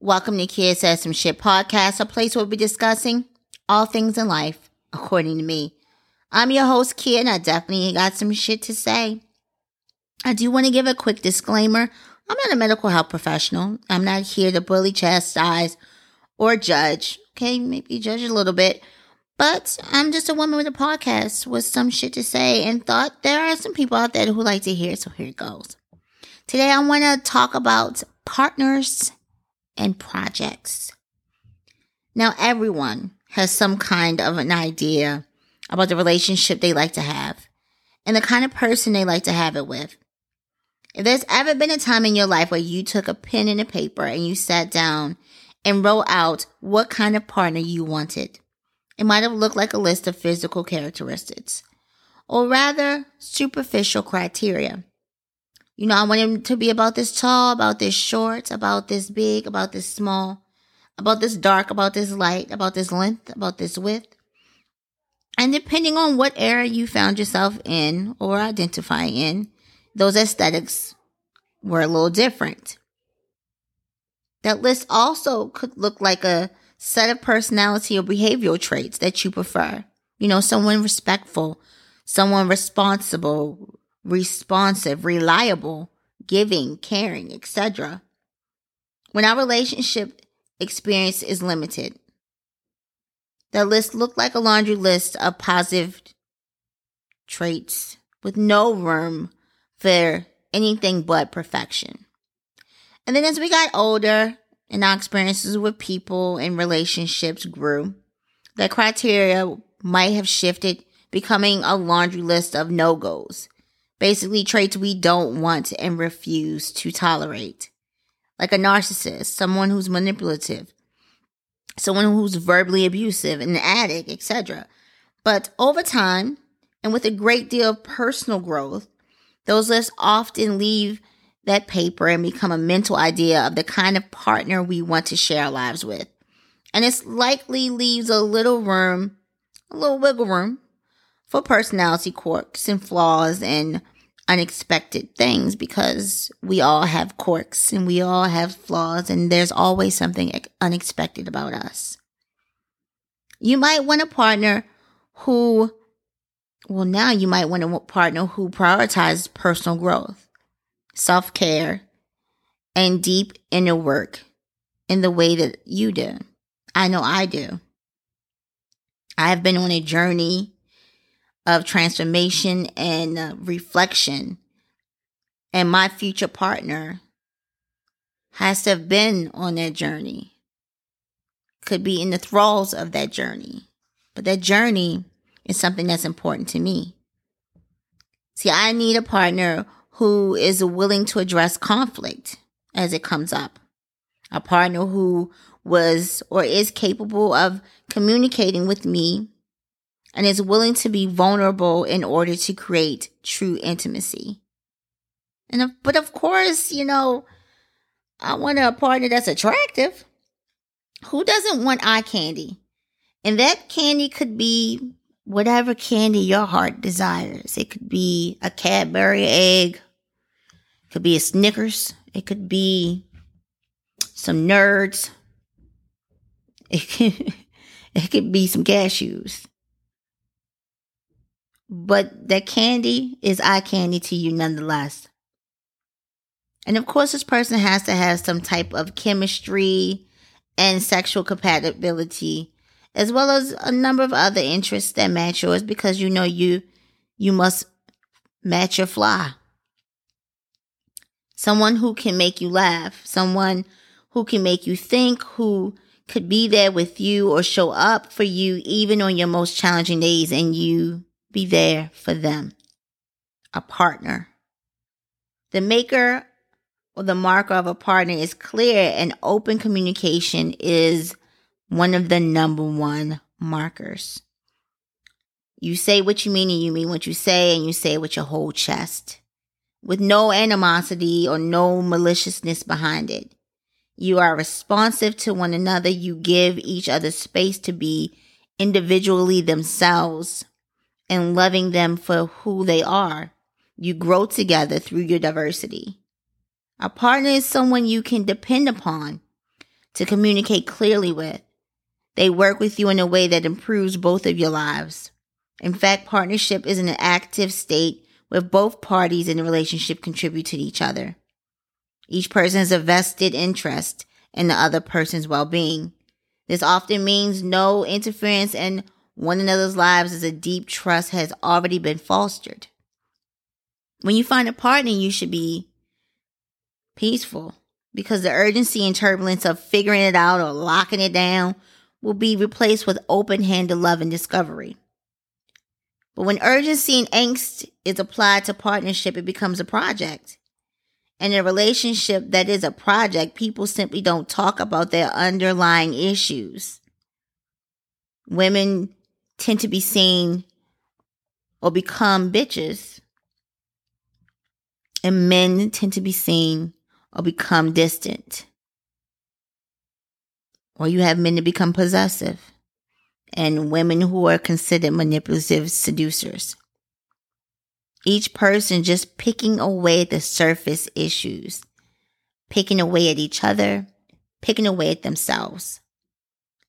Welcome to Kia Says Some Shit podcast, a place where we'll be discussing all things in life, according to me. I'm your host, Kia, and I definitely got some shit to say. I do want to give a quick disclaimer. I'm not a medical health professional. I'm not here to bully, chastise, or judge. Okay, maybe judge a little bit. But I'm just a woman with a podcast with some shit to say and thought there are some people out there who like to hear, so here it goes. Today I want to talk about partners and projects. Now, everyone has some kind of an idea about the relationship they like to have and the kind of person they like to have it with. If there's ever been a time in your life where you took a pen and a paper and you sat down and wrote out what kind of partner you wanted, it might have looked like a list of physical characteristics, or rather, superficial criteria. You know, I want him to be about this tall, about this short, about this big, about this small, about this dark, about this light, about this length, about this width. And depending on what era you found yourself in or identify in, those aesthetics were a little different. That list also could look like a set of personality or behavioral traits that you prefer. You know, someone respectful, someone responsible, responsive, reliable, giving, caring, etc. When our relationship experience is limited, the list looked like a laundry list of positive traits with no room for anything but perfection. And then as we got older and our experiences with people and relationships grew, the criteria might have shifted, becoming a laundry list of no goes Basically, traits we don't want and refuse to tolerate. Like a narcissist, someone who's manipulative, someone who's verbally abusive, an addict, etc. But over time, and with a great deal of personal growth, those lists often leave that paper and become a mental idea of the kind of partner we want to share our lives with. And it likely leaves a little room, a little wiggle room for personality quirks and flaws and unexpected things because we all have quirks and we all have flaws and there's always something unexpected about us. You might want a partner who, well, now you might want a partner who prioritizes personal growth, self care, and deep inner work in the way that you do. I know I do. I have been on a journey of transformation and uh, reflection. And my future partner has to have been on that journey, could be in the thralls of that journey. But that journey is something that's important to me. See, I need a partner who is willing to address conflict as it comes up, a partner who was or is capable of communicating with me and is willing to be vulnerable in order to create true intimacy. And if, but of course, you know, I want a partner that's attractive. Who doesn't want eye candy? And that candy could be whatever candy your heart desires. It could be a Cadbury egg, it could be a Snickers, it could be some nerds, it could, it could be some cashews but that candy is eye candy to you nonetheless. And of course, this person has to have some type of chemistry and sexual compatibility, as well as a number of other interests that match yours because you know you you must match your fly. Someone who can make you laugh, someone who can make you think, who could be there with you or show up for you even on your most challenging days and you be there for them. A partner. The maker or the marker of a partner is clear and open communication is one of the number one markers. You say what you mean and you mean what you say and you say it with your whole chest with no animosity or no maliciousness behind it. You are responsive to one another. You give each other space to be individually themselves and loving them for who they are. You grow together through your diversity. A partner is someone you can depend upon to communicate clearly with. They work with you in a way that improves both of your lives. In fact, partnership is an active state where both parties in the relationship contribute to each other. Each person has a vested interest in the other person's well being. This often means no interference in one another's lives as a deep trust has already been fostered. When you find a partner, you should be peaceful because the urgency and turbulence of figuring it out or locking it down will be replaced with open handed love and discovery. But when urgency and angst is applied to partnership, it becomes a project. And in a relationship that is a project, people simply don't talk about their underlying issues. Women tend to be seen or become bitches. And men tend to be seen or become distant. Or you have men to become possessive and women who are considered manipulative seducers. Each person just picking away at the surface issues, picking away at each other, picking away at themselves.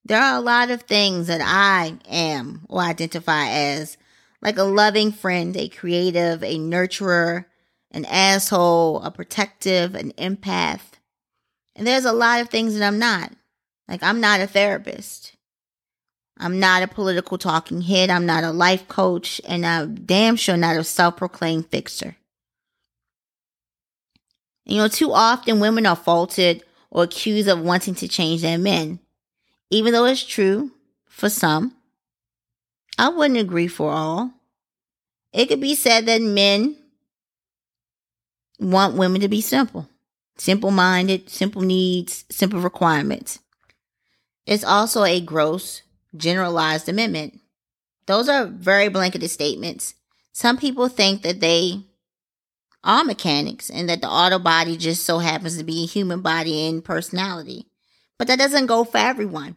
There are a lot of things that I am or identify as like a loving friend, a creative, a nurturer, an asshole, a protective, an empath. And there's a lot of things that I'm not. Like, I'm not a therapist. I'm not a political talking head. I'm not a life coach. And I'm damn sure not a self proclaimed fixer. You know, too often women are faulted or accused of wanting to change their men. Even though it's true for some, I wouldn't agree for all. It could be said that men want women to be simple, simple minded, simple needs, simple requirements. It's also a gross, generalized amendment. Those are very blanketed statements. Some people think that they are mechanics and that the auto body just so happens to be a human body and personality. But that doesn't go for everyone.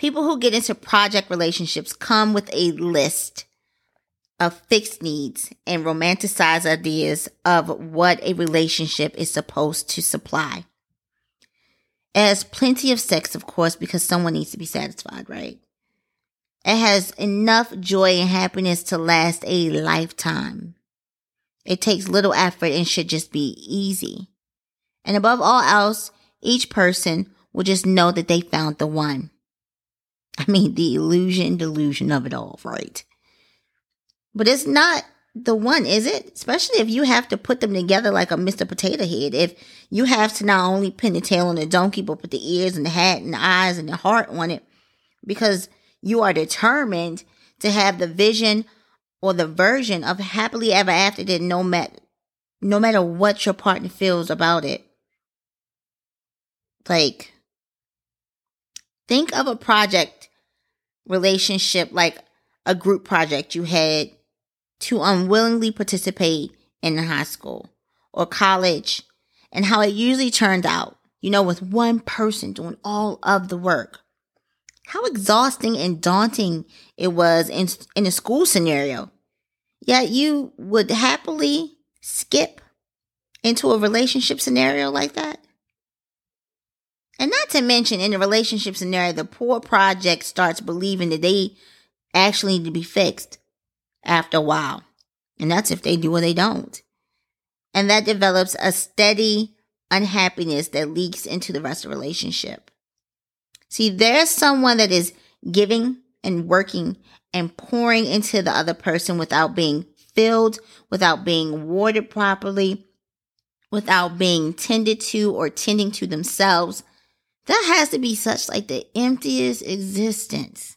People who get into project relationships come with a list of fixed needs and romanticize ideas of what a relationship is supposed to supply. It has plenty of sex, of course, because someone needs to be satisfied, right? It has enough joy and happiness to last a lifetime. It takes little effort and should just be easy. And above all else, each person will just know that they found the one. I mean, the illusion, delusion of it all, right? But it's not the one, is it? Especially if you have to put them together like a Mr. Potato Head. If you have to not only pin the tail on the donkey, but put the ears and the hat and the eyes and the heart on it, because you are determined to have the vision or the version of happily ever after that no matter no matter what your partner feels about it. Like think of a project relationship like a group project you had to unwillingly participate in high school or college and how it usually turned out, you know, with one person doing all of the work. How exhausting and daunting it was in, in a school scenario. Yet you would happily skip into a relationship scenario like that. To mention, in a relationship scenario, the poor project starts believing that they actually need to be fixed after a while. And that's if they do or they don't. And that develops a steady unhappiness that leaks into the rest of the relationship. See, there's someone that is giving and working and pouring into the other person without being filled, without being watered properly, without being tended to or tending to themselves. That has to be such like the emptiest existence.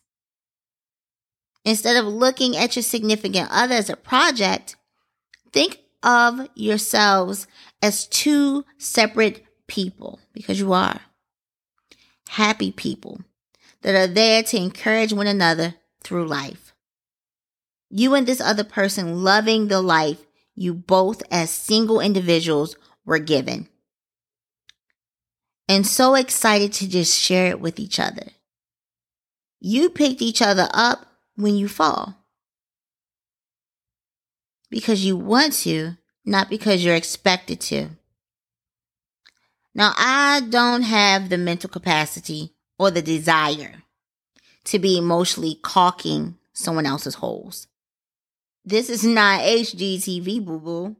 Instead of looking at your significant other as a project, think of yourselves as two separate people because you are happy people that are there to encourage one another through life. You and this other person loving the life you both as single individuals were given. And so excited to just share it with each other. You picked each other up when you fall. Because you want to, not because you're expected to. Now, I don't have the mental capacity or the desire to be emotionally caulking someone else's holes. This is not HGTV, boo boo.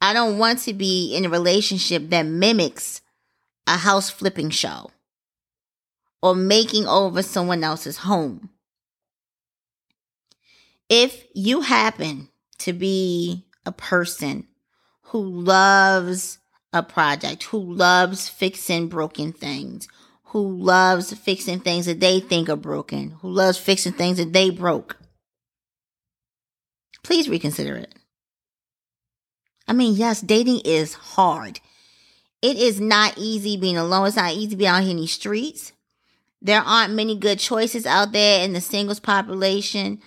I don't want to be in a relationship that mimics a house flipping show or making over someone else's home. If you happen to be a person who loves a project, who loves fixing broken things, who loves fixing things that they think are broken, who loves fixing things that they broke, please reconsider it. I mean, yes, dating is hard. It is not easy being alone. It's not easy being out here in these streets. There aren't many good choices out there in the singles population.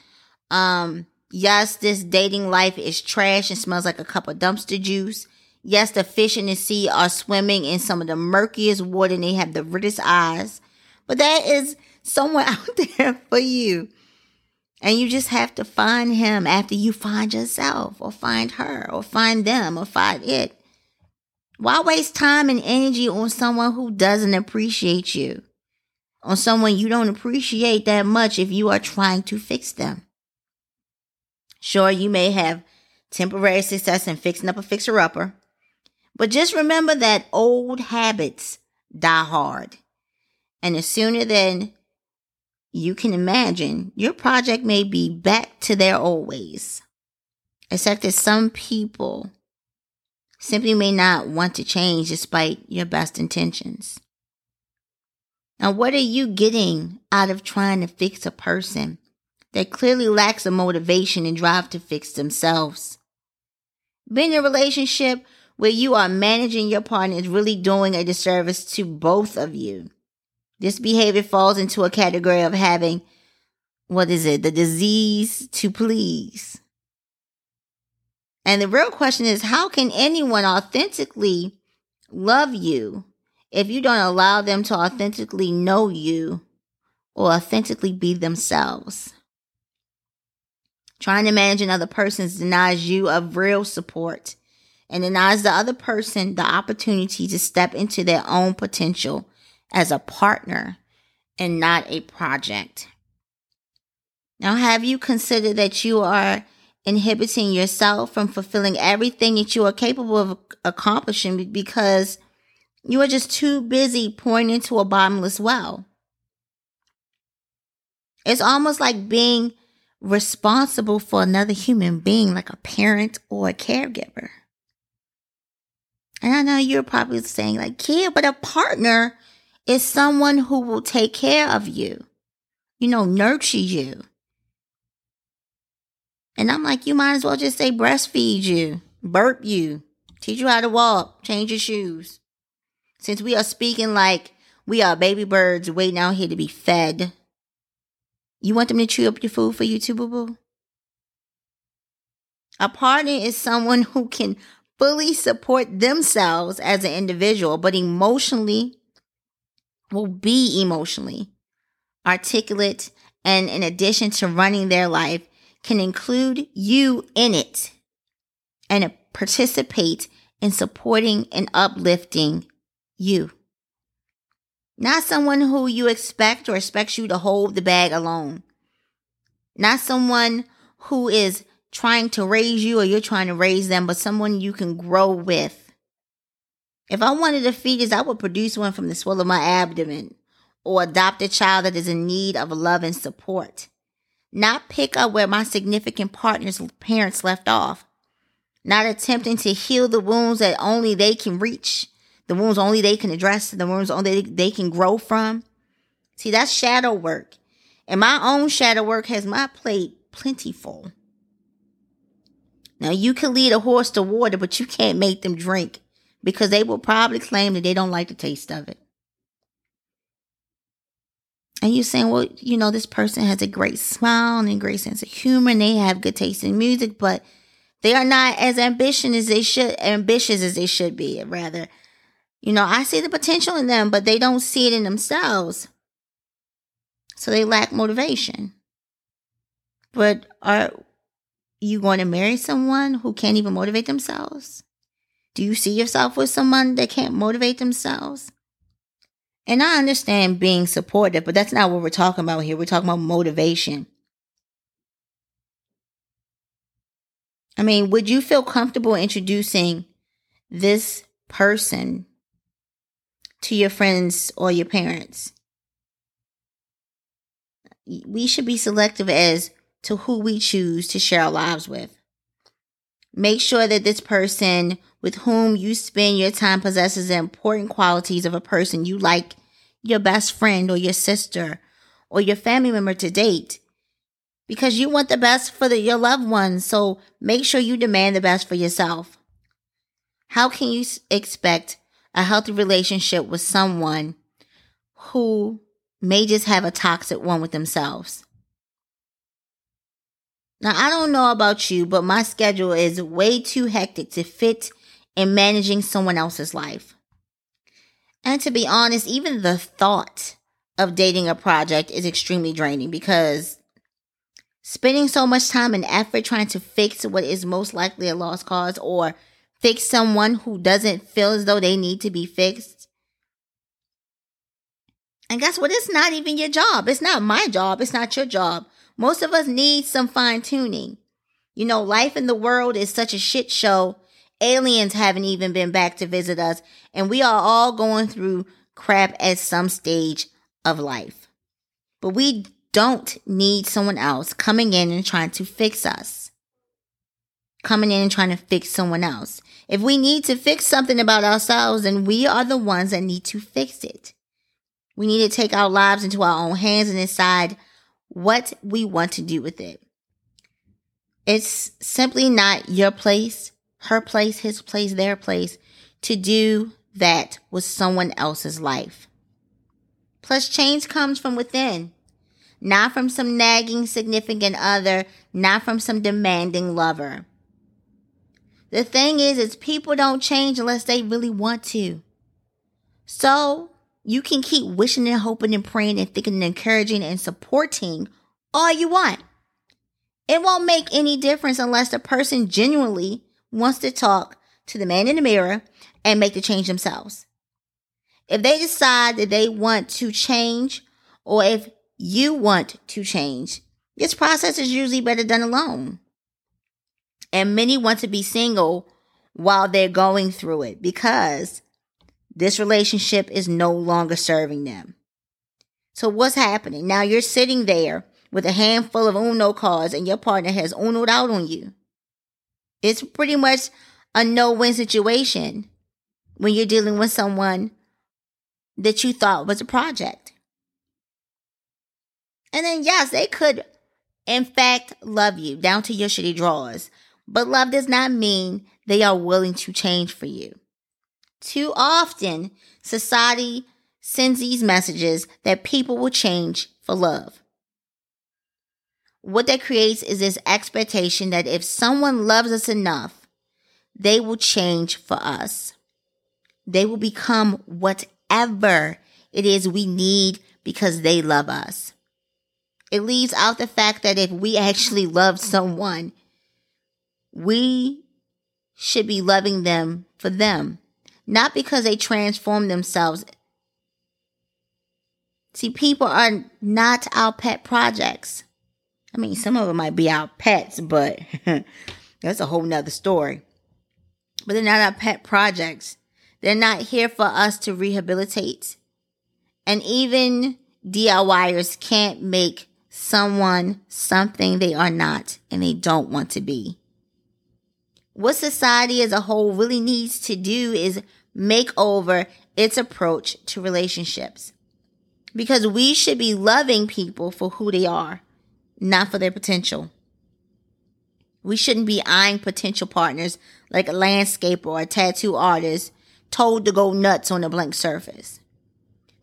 Um, yes, this dating life is trash and smells like a cup of dumpster juice. Yes, the fish in the sea are swimming in some of the murkiest water and they have the reddest eyes. But that is someone out there for you. And you just have to find him after you find yourself, or find her, or find them, or find it. Why waste time and energy on someone who doesn't appreciate you? On someone you don't appreciate that much if you are trying to fix them? Sure, you may have temporary success in fixing up a fixer upper, but just remember that old habits die hard. And the sooner than you can imagine, your project may be back to their old ways. Except that some people simply may not want to change despite your best intentions. Now, what are you getting out of trying to fix a person that clearly lacks a motivation and drive to fix themselves? Being in a relationship where you are managing your partner is really doing a disservice to both of you. This behavior falls into a category of having, what is it, the disease to please. And the real question is how can anyone authentically love you if you don't allow them to authentically know you or authentically be themselves? Trying to manage another person denies you of real support and denies the other person the opportunity to step into their own potential as a partner and not a project. Now, have you considered that you are inhibiting yourself from fulfilling everything that you are capable of accomplishing because you are just too busy pouring into a bottomless well? It's almost like being responsible for another human being, like a parent or a caregiver. And I know you're probably saying, like, yeah, but a partner is someone who will take care of you, you know, nurture you. And I'm like, you might as well just say breastfeed you, burp you, teach you how to walk, change your shoes. Since we are speaking like we are baby birds waiting out here to be fed, you want them to chew up your food for you too, boo boo? A partner is someone who can fully support themselves as an individual, but emotionally will be emotionally articulate and in addition to running their life can include you in it and participate in supporting and uplifting you. Not someone who you expect or expects you to hold the bag alone. Not someone who is trying to raise you or you're trying to raise them, but someone you can grow with if I wanted a fetus, I would produce one from the swell of my abdomen or adopt a child that is in need of love and support. Not pick up where my significant partner's parents left off. Not attempting to heal the wounds that only they can reach, the wounds only they can address, the wounds only they can grow from. See, that's shadow work. And my own shadow work has my plate plentiful. Now, you can lead a horse to water, but you can't make them drink because they will probably claim that they don't like the taste of it. And you're saying, well, you know, this person has a great smile and a great sense of humor and they have good taste in music, but they are not as ambitious as they should ambitious as they should be. Rather, you know, I see the potential in them, but they don't see it in themselves. So they lack motivation. But are you going to marry someone who can't even motivate themselves? Do you see yourself with someone that can't motivate themselves? And I understand being supportive, but that's not what we're talking about here. We're talking about motivation. I mean, would you feel comfortable introducing this person to your friends or your parents? We should be selective as to who we choose to share our lives with. Make sure that this person with whom you spend your time possesses the important qualities of a person you like your best friend or your sister or your family member to date because you want the best for the, your loved ones. So make sure you demand the best for yourself. How can you expect a healthy relationship with someone who may just have a toxic one with themselves? Now, I don't know about you, but my schedule is way too hectic to fit in managing someone else's life. And to be honest, even the thought of dating a project is extremely draining because spending so much time and effort trying to fix what is most likely a lost cause or fix someone who doesn't feel as though they need to be fixed. And guess what? It's not even your job. It's not my job. It's not your job. Most of us need some fine tuning. You know, life in the world is such a shit show. Aliens haven't even been back to visit us, and we are all going through crap at some stage of life. But we don't need someone else coming in and trying to fix us. Coming in and trying to fix someone else. If we need to fix something about ourselves, then we are the ones that need to fix it. We need to take our lives into our own hands and decide what we want to do with it. It's simply not your place, her place, his place, their place to do that with someone else's life. Plus, change comes from within, not from some nagging significant other, not from some demanding lover. The thing is, is people don't change unless they really want to. So you can keep wishing and hoping and praying and thinking and encouraging and supporting all you want. It won't make any difference unless the person genuinely wants to talk to the man in the mirror and make the change themselves. If they decide that they want to change or if you want to change, this process is usually better done alone. And many want to be single while they're going through it because this relationship is no longer serving them. So what's happening? Now you're sitting there with a handful of Uno cards and your partner has Unoed out on you. It's pretty much a no win situation when you're dealing with someone that you thought was a project. And then, yes, they could, in fact, love you down to your shitty drawers. But love does not mean they are willing to change for you. Too often, society sends these messages that people will change for love. What that creates is this expectation that if someone loves us enough, they will change for us. They will become whatever it is we need because they love us. It leaves out the fact that if we actually love someone, we should be loving them for them not because they transform themselves. See, people are not our pet projects. I mean, some of them might be our pets, but that's a whole nother story. But they're not our pet projects. They're not here for us to rehabilitate. And even DIYers can't make someone something they are not and they don't want to be. What society as a whole really needs to do is make over its approach to relationships. Because we should be loving people for who they are, not for their potential. We shouldn't be eyeing potential partners like a landscaper or a tattoo artist told to go nuts on a blank surface.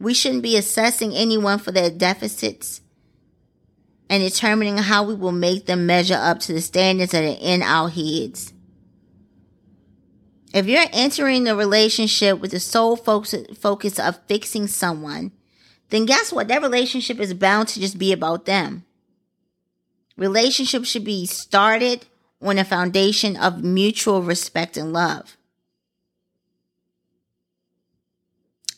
We shouldn't be assessing anyone for their deficits and determining how we will make them measure up to the standards that are in our heads. If you're entering a relationship with the sole focus of fixing someone, then guess what? That relationship is bound to just be about them. Relationships should be started on a foundation of mutual respect and love.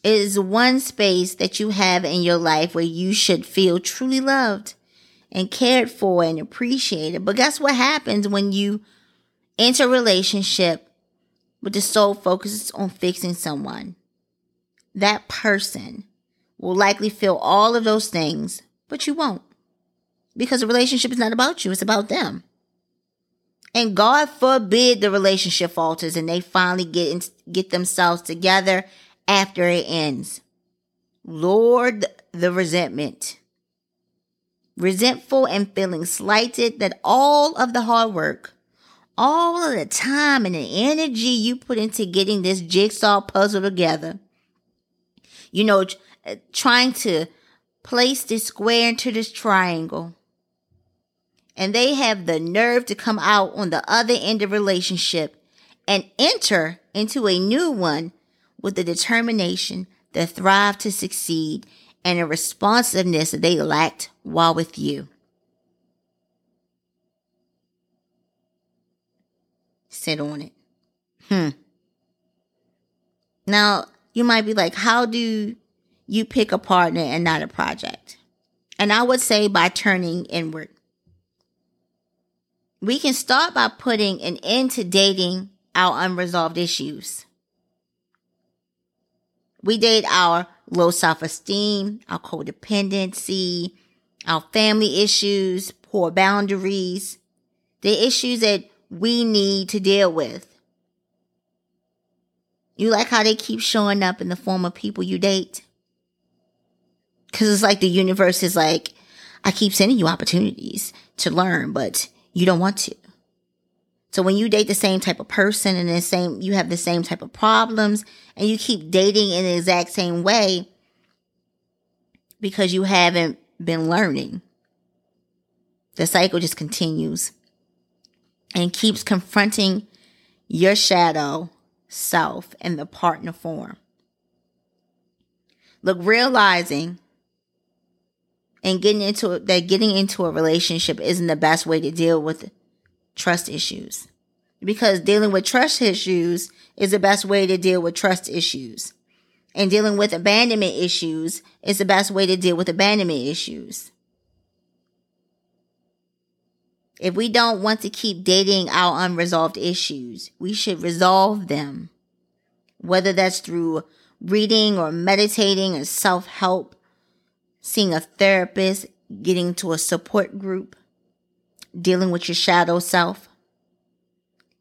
It is one space that you have in your life where you should feel truly loved and cared for and appreciated. But guess what happens when you enter a relationship with the sole focus on fixing someone? That person will likely feel all of those things, but you won't. Because the relationship is not about you, it's about them. And God forbid the relationship falters and they finally get in, get themselves together after it ends. Lord, the resentment. Resentful and feeling slighted that all of the hard work, all of the time and the energy you put into getting this jigsaw puzzle together, you know, uh, trying to place this square into this triangle and they have the nerve to come out on the other end of relationship and enter into a new one with the determination, the thrive to succeed, and a responsiveness that they lacked while with you. Sit on it. Hmm. Now, you might be like, how do you pick a partner and not a project? And I would say by turning inward we can start by putting an end to dating our unresolved issues. We date our low self esteem, our codependency, our family issues, poor boundaries, the issues that we need to deal with. You like how they keep showing up in the form of people you date? Because it's like the universe is like, I keep sending you opportunities to learn, but you don't want to. So when you date the same type of person and the same, you have the same type of problems and you keep dating in the exact same way because you haven't been learning. The cycle just continues and keeps confronting your shadow self in the partner form. Look, realizing and getting into that getting into a relationship isn't the best way to deal with trust issues. Because dealing with trust issues is the best way to deal with trust issues. And dealing with abandonment issues is the best way to deal with abandonment issues if we don't want to keep dating our unresolved issues we should resolve them whether that's through reading or meditating or self-help seeing a therapist, getting to a support group, dealing with your shadow self.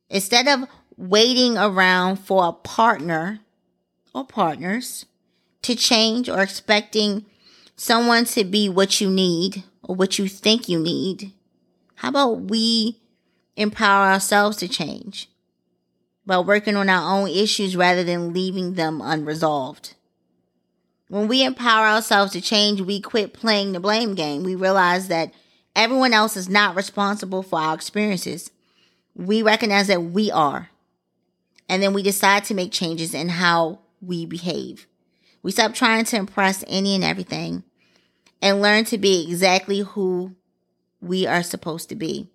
Instead of waiting around for a partner or partners to change or expecting someone to be what you need or what you think you need, how about we empower ourselves to change by working on our own issues rather than leaving them unresolved? When we empower ourselves to change, we quit playing the blame game. We realize that everyone else is not responsible for our experiences. We recognize that we are. And then we decide to make changes in how we behave. We stop trying to impress any and everything and learn to be exactly who we are supposed to be.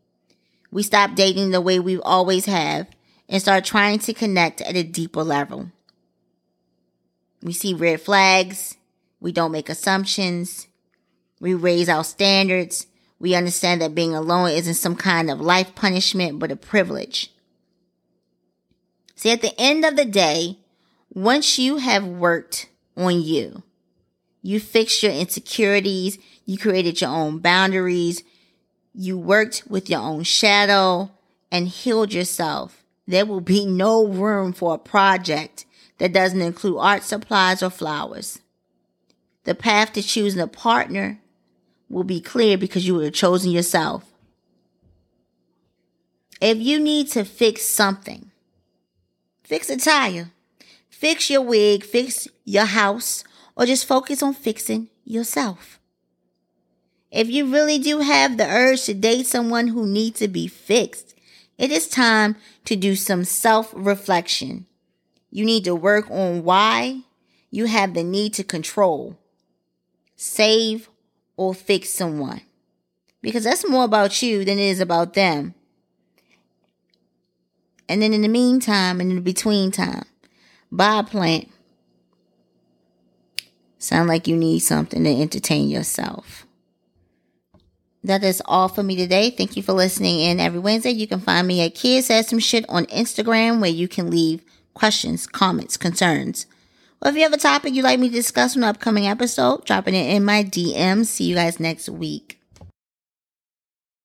We stop dating the way we always have and start trying to connect at a deeper level. We see red flags. We don't make assumptions. We raise our standards. We understand that being alone isn't some kind of life punishment, but a privilege. See, at the end of the day, once you have worked on you, you fixed your insecurities, you created your own boundaries, you worked with your own shadow and healed yourself, there will be no room for a project that doesn't include art supplies or flowers. The path to choosing a partner will be clear because you have chosen yourself. If you need to fix something, fix a tire, fix your wig, fix your house, or just focus on fixing yourself. If you really do have the urge to date someone who needs to be fixed, it is time to do some self reflection you need to work on why you have the need to control, save, or fix someone. Because that's more about you than it is about them. And then in the meantime and in the between time, buy a plant. Sound like you need something to entertain yourself. That is all for me today. Thank you for listening in every Wednesday. You can find me at Kia Said Some Shit on Instagram where you can leave questions, comments, concerns. Or if you have a topic you'd like me to discuss on an upcoming episode, dropping it in my DM. See you guys next week.